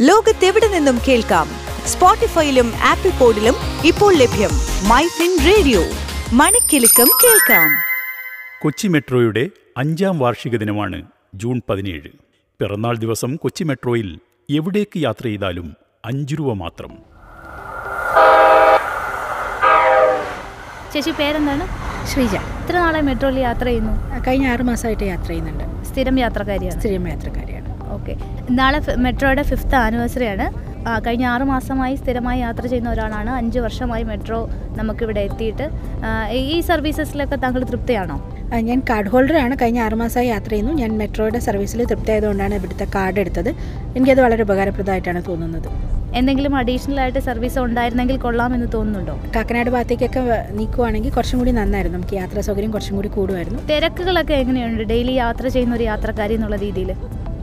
ലോകത്തെവിടെ നിന്നും കേൾക്കാം? സ്പോട്ടിഫൈയിലും ആപ്പിൾ പോഡിലും ഇപ്പോൾ ലഭ്യം മൈ ഫിൻ റേഡിയോ. മണിക്കെലക്കം കേൾക്കാം. കൊച്ചി മെട്രോയുടെ അഞ്ചാം വാർഷിക ദിനമാണ് ജൂൺ പതിനേഴ്. പിറന്നാൾ ദിവസം കൊച്ചി മെട്രോയിൽ എവിടേക്ക് യാത്ര ചെയ്താലും അഞ്ച് രൂപ മാത്രം. ചേച്ചി പേരെന്താണ്? ശ്രീജ. ഇത്ര നാളെ മെട്രോയിൽ യാത്ര ചെയ്യുന്നു? കഴിഞ്ഞ ആറ് മാസമായിട്ട് യാത്ര ചെയ്യുന്നുണ്ട്. സ്ഥിരം യാത്രക്കാരിയാണ്. സ്ഥിരം യാത്രക്കാരിയാണ്. ഓക്കെ. നാളെ മെട്രോയുടെ ഫിഫ്ത്ത് ആനിവേഴ്സറി ആണ് കഴിഞ്ഞ ആറ് മാസമായി സ്ഥിരമായി യാത്ര ചെയ്യുന്ന ഒരാളാണ്. അഞ്ച് വർഷമായി മെട്രോ നമുക്കിവിടെ എത്തിയിട്ട്. ഈ സർവീസസിലൊക്കെ താങ്കൾ തൃപ്തിയാണോ? ഞാൻ കാർഡ് ഹോൾഡറാണ് കഴിഞ്ഞ ആറ് മാസമായി യാത്ര ചെയ്യുന്നു. ഞാൻ മെട്രോയുടെ സർവീസിൽ തൃപ്തിയായതുകൊണ്ടാണ് ഇവിടുത്തെ കാർഡ് എടുത്തത്. എനിക്കത് വളരെ ഉപകാരപ്രദമായിട്ടാണ് തോന്നുന്നത്. എന്തെങ്കിലും അഡീഷണൽ ആയിട്ട് സർവീസ് ഉണ്ടായിരുന്നെങ്കിൽ കൊള്ളാം എന്ന് തോന്നുന്നുണ്ടോ? കാക്കനാട് ഭാഗത്തേക്കൊക്കെ നീക്കുവാണെങ്കിൽ കുറച്ചും കൂടി നന്നായിരുന്നു. നമുക്ക് യാത്രാ സൗകര്യം കുറച്ചും കൂടി കൂടുമായിരുന്നു. തിരക്കുകളൊക്കെ എങ്ങനെയുണ്ട്? ഡെയിലി യാത്ര ചെയ്യുന്ന ഒരു യാത്രക്കാരി എന്നുള്ള രീതിയിൽ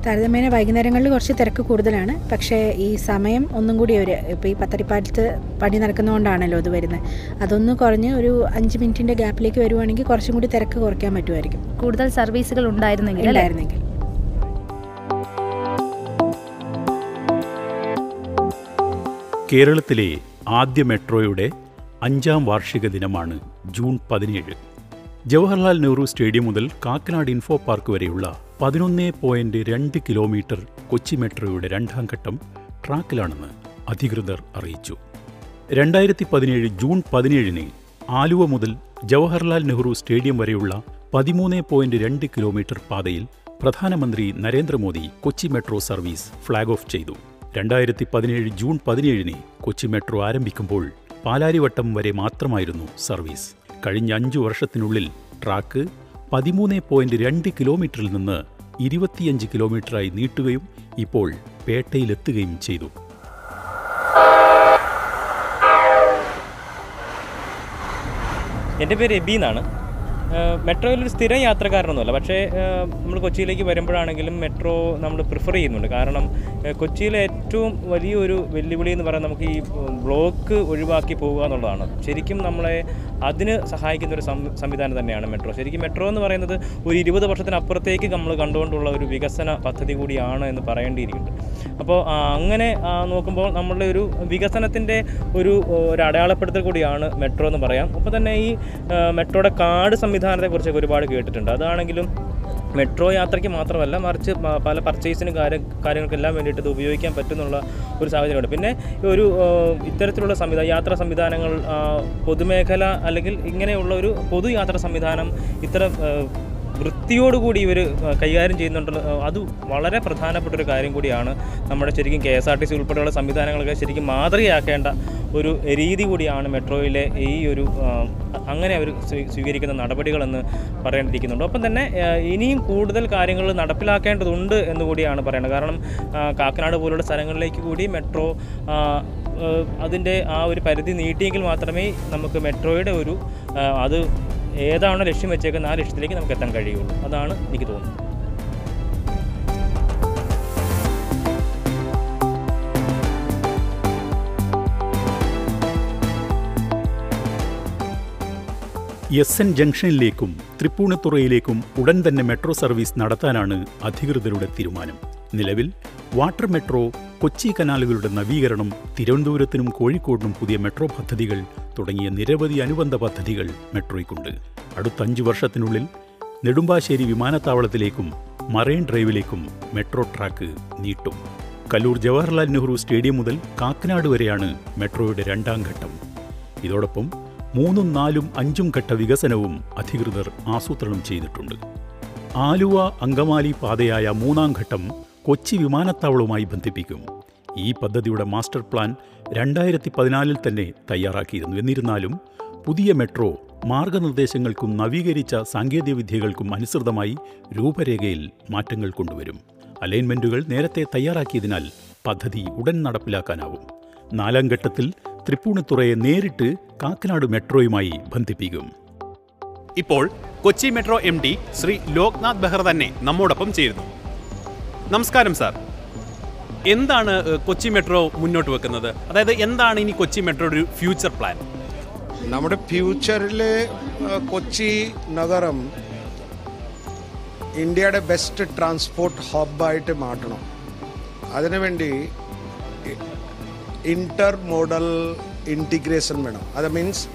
താരതമ്യേന വൈകുന്നേരങ്ങളിൽ കുറച്ച് തിരക്ക് കൂടുതലാണ്. പക്ഷേ ഈ സമയം ഒന്നും കൂടി ഒരു ഇപ്പോൾ ഈ പത്തടിപ്പാലത്ത് പണി നടക്കുന്നതുകൊണ്ടാണല്ലോ അത് വരുന്നത് അതൊന്ന് കുറഞ്ഞ് ഒരു അഞ്ച് മിനിറ്റിന്റെ ഗ്യാപ്പിലേക്ക് വരുവാണെങ്കിൽ കുറച്ചും കൂടി തിരക്ക് കുറയ്ക്കാൻ പറ്റുമായിരിക്കും കൂടുതൽ സർവീസുകൾ ഉണ്ടായിരുന്നെങ്കിൽ ഉണ്ടായിരുന്നെങ്കിൽ. കേരളത്തിലെ ആദ്യ മെട്രോയുടെ അഞ്ചാം വാർഷിക ദിനമാണ് ജൂൺ പതിനേഴ്. ജവഹർലാൽ നെഹ്റു സ്റ്റേഡിയം മുതൽ കാക്കനാട് ഇൻഫോ പാർക്ക് വരെയുള്ള പതിനൊന്ന് പോയിന്റ് രണ്ട് കിലോമീറ്റർ കൊച്ചി മെട്രോയുടെ രണ്ടാം ഘട്ടം ട്രാക്കിലാണെന്ന് അധികൃതർ അറിയിച്ചു. രണ്ടായിരത്തി പതിനേഴ് ജൂൺ പതിനേഴിന് ആലുവ മുതൽ ജവഹർലാൽ നെഹ്റു സ്റ്റേഡിയം വരെയുള്ള പതിമൂന്ന് പോയിന്റ് രണ്ട് കിലോമീറ്റർ പാതയിൽ പ്രധാനമന്ത്രി Narendra Modi Kochi metro service flag off ചെയ്തു. രണ്ടായിരത്തി പതിനേഴ് ജൂൺ പതിനേഴിന് കൊച്ചി മെട്രോ ആരംഭിക്കുമ്പോൾ പാലാരിവട്ടം വരെ മാത്രമായിരുന്നു സർവീസ്. കഴിഞ്ഞ അഞ്ചു വർഷത്തിനുള്ളിൽ ട്രാക്ക് പതിമൂന്ന് പോയിന്റ് രണ്ട് കിലോമീറ്ററിൽ നിന്ന് ഇരുപത്തിയഞ്ച് കിലോമീറ്ററായി നീട്ടുകയും ഇപ്പോൾ പേട്ടയിലെത്തുകയും ചെയ്തു. എന്റെ പേര് എബി എന്നാണ്. മെട്രോയിൽ ഒരു സ്ഥിരം യാത്രക്കാരനൊന്നുമല്ല. പക്ഷേ നമ്മൾ കൊച്ചിയിലേക്ക് വരുമ്പോഴാണെങ്കിലും മെട്രോ നമ്മൾ പ്രിഫർ ചെയ്യുന്നുണ്ട്. കാരണം കൊച്ചിയിലെ ഏറ്റവും വലിയൊരു വെല്ലുവിളി എന്ന് പറയുന്നത് നമുക്ക് ഈ ബ്ലോക്ക് ഒഴിവാക്കി പോവുക എന്നുള്ളതാണ്. ശരിക്കും നമ്മളെ അതിന് സഹായിക്കുന്ന ഒരു സംവിധാനം തന്നെയാണ് മെട്രോ. ശരിക്കും മെട്രോ എന്ന് പറയുന്നത് ഒരു ഇരുപത് വർഷത്തിനപ്പുറത്തേക്ക് നമ്മൾ കണ്ടുകൊണ്ടുള്ള ഒരു വികസന പദ്ധതി കൂടിയാണ് എന്ന് പറയേണ്ടിയിരിക്കുന്നുണ്ട് അപ്പോൾ അങ്ങനെ നോക്കുമ്പോൾ നമ്മളുടെ ഒരു വികസനത്തിന്റെ ഒരു ഒരു അടയാളപ്പെടുത്തൽ കൂടിയാണ് മെട്രോ എന്ന് പറയാം. അപ്പോൾ തന്നെ ഈ മെട്രോയുടെ കാർഡ് സംവിധാനത്തെക്കുറിച്ചൊക്കെ ഒരുപാട് കേട്ടിട്ടുണ്ട്. അതാണെങ്കിലും മെട്രോ യാത്രയ്ക്ക് മാത്രമല്ല മറിച്ച് പല പർച്ചേസിനും കാര്യ കാര്യങ്ങൾക്കെല്ലാം വേണ്ടിയിട്ട് ഇത് ഉപയോഗിക്കാൻ പറ്റുന്നുള്ള ഒരു സാഹചര്യമുണ്ട്. പിന്നെ ഒരു ഇത്തരത്തിലുള്ള സംവിധാനം യാത്രാ സംവിധാനങ്ങൾ പൊതുമേഖല അല്ലെങ്കിൽ ഇങ്ങനെയുള്ള ഒരു പൊതുയാത്രാ സംവിധാനം ഇത്തരം വൃത്തിയോടുകൂടി ഇവർ കൈകാര്യം ചെയ്യുന്നുണ്ടല്ലോ അത് വളരെ പ്രധാനപ്പെട്ട ഒരു കാര്യം കൂടിയാണ് നമ്മുടെ ശരിക്കും K S R T C ഉൾപ്പെടെയുള്ള സംവിധാനങ്ങളൊക്കെ ശരിക്കും മാതൃകയാക്കേണ്ട ഒരു രീതി കൂടിയാണ് മെട്രോയിലെ ഈ ഒരു അങ്ങനെ അവർ സ്വീ- സ്വീകരിക്കുന്ന നടപടികളെന്ന് പറയേണ്ടിയിരിക്കുന്നുണ്ട്. ഒപ്പം തന്നെ ഇനിയും കൂടുതൽ കാര്യങ്ങൾ നടപ്പിലാക്കേണ്ടതുണ്ട് എന്ന് കൂടിയാണ് പറയുന്നത് കാരണം കാക്കനാട് പോലുള്ള സ്ഥലങ്ങളിലേക്ക് കൂടി മെട്രോ അതിന്റെ ആ ഒരു പരിധി നീട്ടിയെങ്കിൽ മാത്രമേ നമുക്ക് മെട്രോയുടെ ഒരു അത് ഏതാണോ ലക്ഷ്യം വെച്ചേക്കുന്ന ആ ലക്ഷ്യത്തിലേക്ക് നമുക്ക് എത്താൻ കഴിയുള്ളൂ. അതാണ് എനിക്ക് തോന്നുന്നത്. എസ് എൻ ജംഗ്ഷനിലേക്കും തൃപ്പൂണിത്തുറയിലേക്കും ഉടൻ തന്നെ മെട്രോ സർവീസ് നടത്താനാണ് അധികൃതരുടെ തീരുമാനം. നിലവിൽ വാട്ടർ മെട്രോ കൊച്ചി കനാലുകളുടെ നവീകരണം തിരുവനന്തപുരത്തിനും കോഴിക്കോടിനും പുതിയ മെട്രോ പദ്ധതികൾ തുടങ്ങിയ നിരവധി അനുബന്ധ പദ്ധതികൾ മെട്രോയ്ക്കുണ്ട്. അടുത്ത അഞ്ച് വർഷത്തിനുള്ളിൽ നെടുമ്പാശ്ശേരി വിമാനത്താവളത്തിലേക്കും മറൈൻ ഡ്രൈവിലേക്കും മെട്രോ ട്രാക്ക് നീട്ടും. കല്ലൂർ ജവഹർലാൽ നെഹ്റു സ്റ്റേഡിയം മുതൽ കാക്കനാട് വരെയാണ് മെട്രോയുടെ രണ്ടാം ഘട്ടം. ഇതോടൊപ്പം മൂന്നും നാലും അഞ്ചും ഘട്ട വികസനവും അധികൃതർ ആസൂത്രണം ചെയ്തിട്ടുണ്ട്. ആലുവ അങ്കമാലി പാതയായ മൂന്നാം ഘട്ടം കൊച്ചി വിമാനത്താവളവുമായി ബന്ധിപ്പിക്കും. ഈ പദ്ധതിയുടെ മാസ്റ്റർ പ്ലാൻ രണ്ടായിരത്തി പതിനാലിൽ തന്നെ തയ്യാറാക്കിയിരുന്നു. എന്നിരുന്നാലും പുതിയ മെട്രോ മാർഗനിർദ്ദേശങ്ങൾക്കും നവീകരിച്ച സാങ്കേതിക വിദ്യകൾക്കും അനുസൃതമായി രൂപരേഖയിൽ മാറ്റങ്ങൾ കൊണ്ടുവരും. അലൈൻമെന്റുകൾ നേരത്തെ തയ്യാറാക്കിയതിനാൽ പദ്ധതി ഉടൻ നടപ്പിലാക്കാനാവും. നാലാം ഘട്ടത്തിൽ തൃപ്പൂണിത്തുറയെ നേരിട്ട് കാക്കനാട് മെട്രോയുമായി ബന്ധിപ്പിക്കും. ഇപ്പോൾ Kochi metro M D Shri Loknath Behera തന്നെ നമ്മോടൊപ്പം ചേരുന്നു. നമസ്കാരം സാർ. എന്താണ് കൊച്ചി മെട്രോ മുന്നോട്ട് വെക്കുന്നത്? അതായത് എന്താണ് ഇനി കൊച്ചി മെട്രോയുടെ ഒരു ഫ്യൂച്ചർ പ്ലാൻ? നമ്മുടെ ഫ്യൂച്ചറിൽ കൊച്ചി നഗരം ഇന്ത്യയുടെ ബെസ്റ്റ് ട്രാൻസ്പോർട്ട് ഹബ്ബായിട്ട് മാറ്റണം. അതിനുവേണ്ടി ഇന്റർ മോഡൽ ഇന്റിഗ്രേഷൻ വേണം. അത് means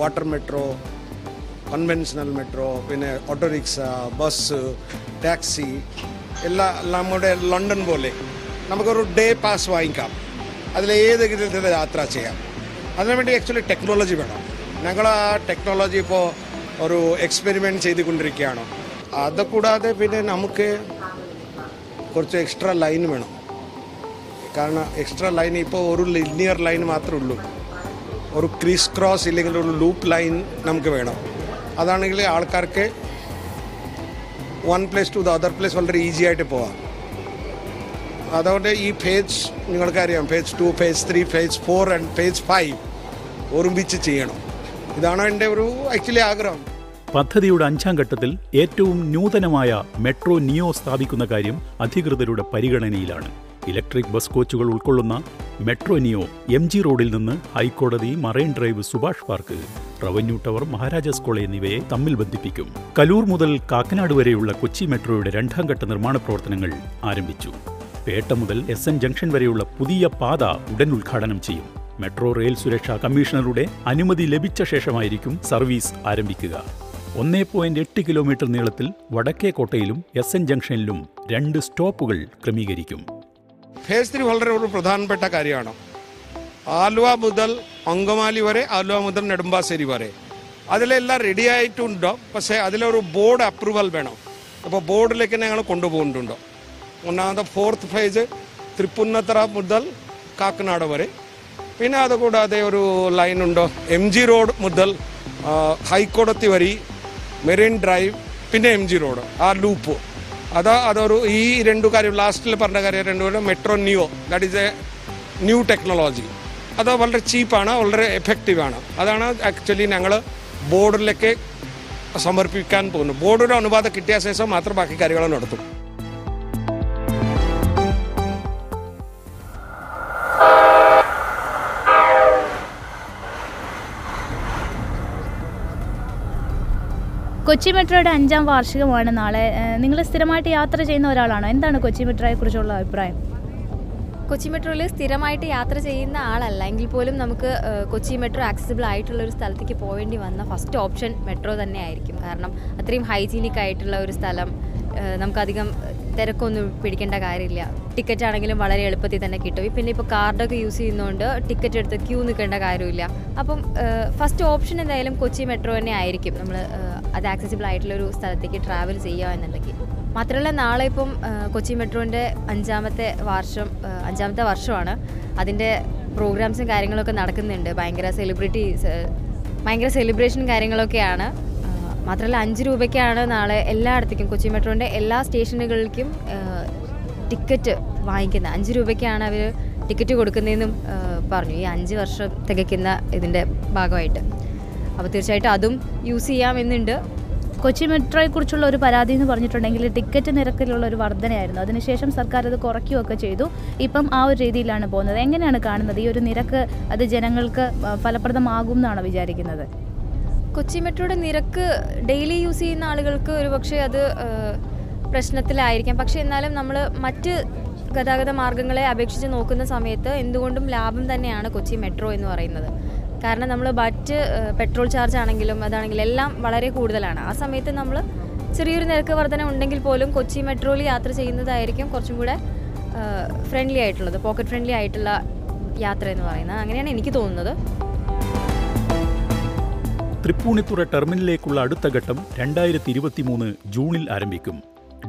water metro conventional metro പിന്നെ ഓട്ടോറിക്ഷ ബസ് ടാക്സി എല്ലാ നമ്മുടെ ലണ്ടൻ പോലെ നമുക്കൊരു ഡേ പാസ് വാങ്ങിക്കാം. അതിൽ ഏതെങ്കിലും യാത്ര ചെയ്യാം. അതിനുവേണ്ടി ആക്ച്വലി ടെക്നോളജി വേണം. ഞങ്ങൾ ആ ടെക്നോളജി ഇപ്പോൾ ഒരു എക്സ്പെരിമെന്റ് ചെയ്തുകൊണ്ടിരിക്കുകയാണ്. അതുകൂടാതെ പിന്നെ നമുക്ക് കുറച്ച് എക്സ്ട്രാ ലൈൻ വേണം. കാരണം എക്സ്ട്രാ ലൈൻ ഇപ്പോൾ ഒരു ലിനിയർ ലൈൻ മാത്രമേ ഉള്ളൂ. ഒരു ക്രീസ് ക്രോസ് ഇല്ലെങ്കിൽ ഒരു ലൂപ്പ് ലൈൻ നമുക്ക് വേണം. അതാണെങ്കിൽ ആൾക്കാർക്ക് one place to the other place വളരെ ഈസി ആയിട്ട് പോവാം. അതുകൊണ്ട് ഈ ഫേജ് നിങ്ങൾക്കറിയാം phase two phase three phase four and phase five ഒരുമിച്ച് ചെയ്യണം. ഇതാണ് എന്റെ ഒരു ആക്ച്വലി ആഗ്രഹം. പദ്ധതിയുടെ അഞ്ചാം ഘട്ടത്തിൽ ഏറ്റവും നൂതനമായ മെട്രോ നിയോ സ്ഥാപിക്കുന്ന കാര്യം അധികൃതരുടെ പരിഗണനയിലാണ്. ഇലക്ട്രിക് ബസ് കോച്ചുകൾ ഉൾക്കൊള്ളുന്ന മെട്രോനിയോ എം ജി റോഡിൽ നിന്ന് ഹൈക്കോടതി marine drive Subhash park revenue tower Maharajas college എന്നിവയെ തമ്മിൽ ബന്ധിപ്പിക്കും. കലൂർ മുതൽ കാക്കനാട് വരെയുള്ള കൊച്ചി മെട്രോയുടെ രണ്ടാം ഘട്ട നിർമ്മാണ പ്രവർത്തനങ്ങൾ ആരംഭിച്ചു. പേട്ട മുതൽ എസ് എൻ ജംഗ്ഷൻ വരെയുള്ള പുതിയ പാത ഉടൻ ഉദ്ഘാടനം ചെയ്യും. മെട്രോ റെയിൽ സുരക്ഷാ കമ്മീഷണറുടെ അനുമതി ലഭിച്ച ശേഷമായിരിക്കും സർവീസ് ആരംഭിക്കുക. ഒന്നേ പോയിന്റ് എട്ട് കിലോമീറ്റർ നീളത്തിൽ വടക്കേ കോട്ടയിലും എസ് എൻ ജംഗ്ഷനിലും രണ്ട് സ്റ്റോപ്പുകൾ ക്രമീകരിക്കും. ഫേസ് ത്രീ വളരെ ഒരു പ്രധാനപ്പെട്ട കാര്യമാണ്. ആലുവ മുതൽ അങ്കമാലി വരെ ആലുവ മുതൽ നെടുമ്പാശ്ശേരി വരെ. അതിലെല്ലാം റെഡി ആയിട്ടുണ്ടോ. പക്ഷേ അതിലൊരു ബോർഡ് അപ്രൂവൽ വേണം. അപ്പോൾ ബോർഡിലേക്ക് ഞങ്ങൾ കൊണ്ടുപോകുന്നുണ്ടോ. ഒന്നാമത്തെ ഫോർത്ത് ഫേസ് തൃപ്പുന്നത്തറ മുതൽ കാക്കനാട് വരെ. പിന്നെ അതുകൂടാതെ ഒരു ലൈൻ ഉണ്ടോ എം ജി റോഡ് മുതൽ ഹൈക്കോടതി വരി മെറീൻ ഡ്രൈവ് പിന്നെ എം ജി റോഡ് ആ ലൂപ്പ് അത് അതൊരു ഈ രണ്ടു കാര്യം ലാസ്റ്റിൽ പറഞ്ഞ കാര്യം രണ്ടുപേരും metro new that is a new technology അത് വളരെ ചീപ്പാണ് വളരെ എഫക്റ്റീവാണ് അതാണ് ആക്ച്വലി ഞങ്ങൾ ബോർഡിലേക്ക് സമർപ്പിക്കാൻ പോകുന്നത്. ബോർഡിന്റെ അനുവാദം കിട്ടിയ ശേഷം മാത്രം ബാക്കി കാര്യങ്ങൾ നടത്തും. കൊച്ചി മെട്രോയുടെ അഞ്ചാം വാർഷികമാണ് നാളെ. നിങ്ങൾ സ്ഥിരമായിട്ട് യാത്ര ചെയ്യുന്ന ഒരാളാണോ? എന്താണ് കൊച്ചി മെട്രോയെ കുറിച്ചുള്ള അഭിപ്രായം? കൊച്ചി മെട്രോയിൽ സ്ഥിരമായിട്ട് യാത്ര ചെയ്യുന്ന ആളല്ല. എങ്കിൽ പോലും നമുക്ക് കൊച്ചി മെട്രോ ആക്സസിബിൾ ആയിട്ടുള്ള ഒരു സ്ഥലത്തേക്ക് പോകേണ്ടി വന്ന ഫസ്റ്റ് ഓപ്ഷൻ മെട്രോ തന്നെ ആയിരിക്കും കാരണം അത്രയും ഹൈജീനിക് ആയിട്ടുള്ള ഒരു സ്ഥലം നമുക്കധികം തിരക്കൊന്നും പിടിക്കേണ്ട കാര്യമില്ല. ടിക്കറ്റ് ആണെങ്കിലും വളരെ എളുപ്പത്തിൽ തന്നെ കിട്ടും. പിന്നെ ഇപ്പോൾ കാർഡൊക്കെ യൂസ് ചെയ്യുന്നതുകൊണ്ട് ടിക്കറ്റ് എടുത്ത് ക്യൂ നിൽക്കേണ്ട കാര്യമില്ല. അപ്പം ഫസ്റ്റ് ഓപ്ഷൻ എന്തായാലും കൊച്ചി മെട്രോ തന്നെ ആയിരിക്കും. നമ്മൾ അത് ആക്സസിബിൾ ആയിട്ടുള്ള ഒരു സ്ഥലത്തേക്ക് ട്രാവൽ ചെയ്യുക എന്നുണ്ടെങ്കിൽ. മാത്രമല്ല നാളെ ഇപ്പം കൊച്ചി മെട്രോന്റെ അഞ്ചാമത്തെ വർഷം അഞ്ചാമത്തെ വർഷമാണ്. അതിന്റെ പ്രോഗ്രാംസും കാര്യങ്ങളൊക്കെ നടക്കുന്നുണ്ട്. ഭയങ്കര സെലിബ്രിറ്റി ഭയങ്കര സെലിബ്രേഷൻ കാര്യങ്ങളൊക്കെയാണ്. മാത്രമല്ല അഞ്ച് രൂപയ്ക്കാണ് നാളെ എല്ലായിടത്തേക്കും കൊച്ചി മെട്രോന്റെ എല്ലാ സ്റ്റേഷനുകളിലേക്കും ടിക്കറ്റ് വാങ്ങിക്കുന്നത്. അഞ്ച് രൂപയ്ക്കാണ് അവർ ടിക്കറ്റ് കൊടുക്കുന്നതെന്നും പറഞ്ഞു. ഈ അഞ്ച് വർഷം തികയ്ക്കുന്ന ഇതിന്റെ ഭാഗമായിട്ട്. അപ്പോൾ തീർച്ചയായിട്ടും അതും യൂസ് ചെയ്യാമെന്നുണ്ട്. കൊച്ചി മെട്രോയെക്കുറിച്ചുള്ള ഒരു പരാതി എന്ന് പറഞ്ഞിട്ടുണ്ടെങ്കിൽ ടിക്കറ്റ് നിരക്കിലുള്ള ഒരു വർധനയായിരുന്നു. അതിനുശേഷം സർക്കാർ അത് കുറയ്ക്കുകയൊക്കെ ചെയ്തു. ഇപ്പം ആ ഒരു രീതിയിലാണ് പോകുന്നത്. എങ്ങനെയാണ് കാണുന്നത്? ഈ ഒരു നിരക്ക് അത് ജനങ്ങൾക്ക് ഫലപ്രദമാകും എന്നാണ് വിചാരിക്കുന്നത്? കൊച്ചി മെട്രോയുടെ നിരക്ക് ഡെയിലി യൂസ് ചെയ്യുന്ന ആളുകൾക്ക് ഒരു പക്ഷേ അത് പ്രശ്നത്തിലായിരിക്കാം. പക്ഷേ എന്നാലും നമ്മൾ മറ്റ് ഗതാഗത മാർഗങ്ങളെ അപേക്ഷിച്ച് നോക്കുന്ന സമയത്ത് എന്തുകൊണ്ടും ലാഭം തന്നെയാണ് കൊച്ചി മെട്രോ എന്ന് പറയുന്നത്. കാരണം നമ്മൾ മറ്റ് പെട്രോൾ ചാർജ് ആണെങ്കിലും അതാണെങ്കിലും എല്ലാം വളരെ കൂടുതലാണ്. ആ സമയത്ത് നമ്മൾ ചെറിയൊരു നിരക്ക് വർധന ഉണ്ടെങ്കിൽ പോലും കൊച്ചി മെട്രോയിൽ യാത്ര ചെയ്യുന്നതായിരിക്കും കുറച്ചും കൂടെ ഫ്രണ്ട്ലി ആയിട്ടുള്ളത് പോക്കറ്റ് ഫ്രണ്ട്ലി ആയിട്ടുള്ള യാത്ര എന്ന് പറയുന്നത്. അങ്ങനെയാണ് എനിക്ക് തോന്നുന്നത്. തൃപ്പൂണിത്തുറ ടെർമിനലിലേക്കുള്ള അടുത്ത ഘട്ടം രണ്ടായിരത്തി ഇരുപത്തി മൂന്ന് ജൂണിൽ ആരംഭിക്കും.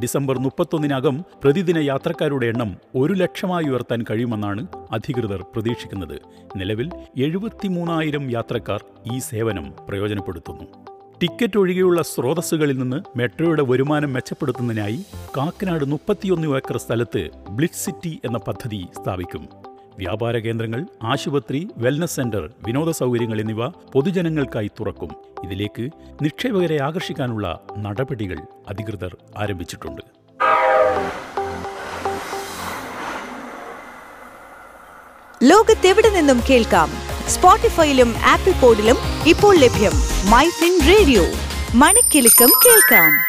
ഡിസംബർ മുപ്പത്തൊന്നിനകം പ്രതിദിന യാത്രക്കാരുടെ എണ്ണം ഒരു ലക്ഷമായി ഉയർത്താൻ കഴിയുമെന്നാണ് അധികൃതർ പ്രതീക്ഷിക്കുന്നത്. നിലവിൽ എഴുപത്തിമൂന്നായിരം യാത്രക്കാർ ഈ സേവനം പ്രയോജനപ്പെടുത്തുന്നു. ടിക്കറ്റ് ഒഴികെയുള്ള സ്രോതസ്സുകളിൽ നിന്ന് മെട്രോയുടെ വരുമാനം മെച്ചപ്പെടുത്തുന്നതിനായി കാക്കനാട് മുപ്പത്തിയൊന്ന് ഏക്കർ സ്ഥലത്ത് ബ്ലിറ്റ് സിറ്റി എന്ന പദ്ധതി സ്ഥാപിക്കും. വ്യാപാര കേന്ദ്രങ്ങൾ ആശുപത്രി വെൽനസ് സെന്റർ വിനോദ സൗകര്യങ്ങൾ എന്നിവ പൊതുജനങ്ങൾക്കായി തുറക്കും. ഇതിലേക്ക് നിക്ഷേപകരെ ആകർഷിക്കാനുള്ള നടപടികൾ അധികൃതർ ആരംഭിച്ചിട്ടുണ്ട്. ലോകത്തെവിടെ നിന്നും കേൾക്കാം? സ്പോട്ടിഫൈയിലും ആപ്പിൾ പോഡിലും ഇപ്പോൾ ലഭ്യം മൈ ഫിൻ റേഡിയോ. മണിക്കെലക്കം കേൾക്കാം.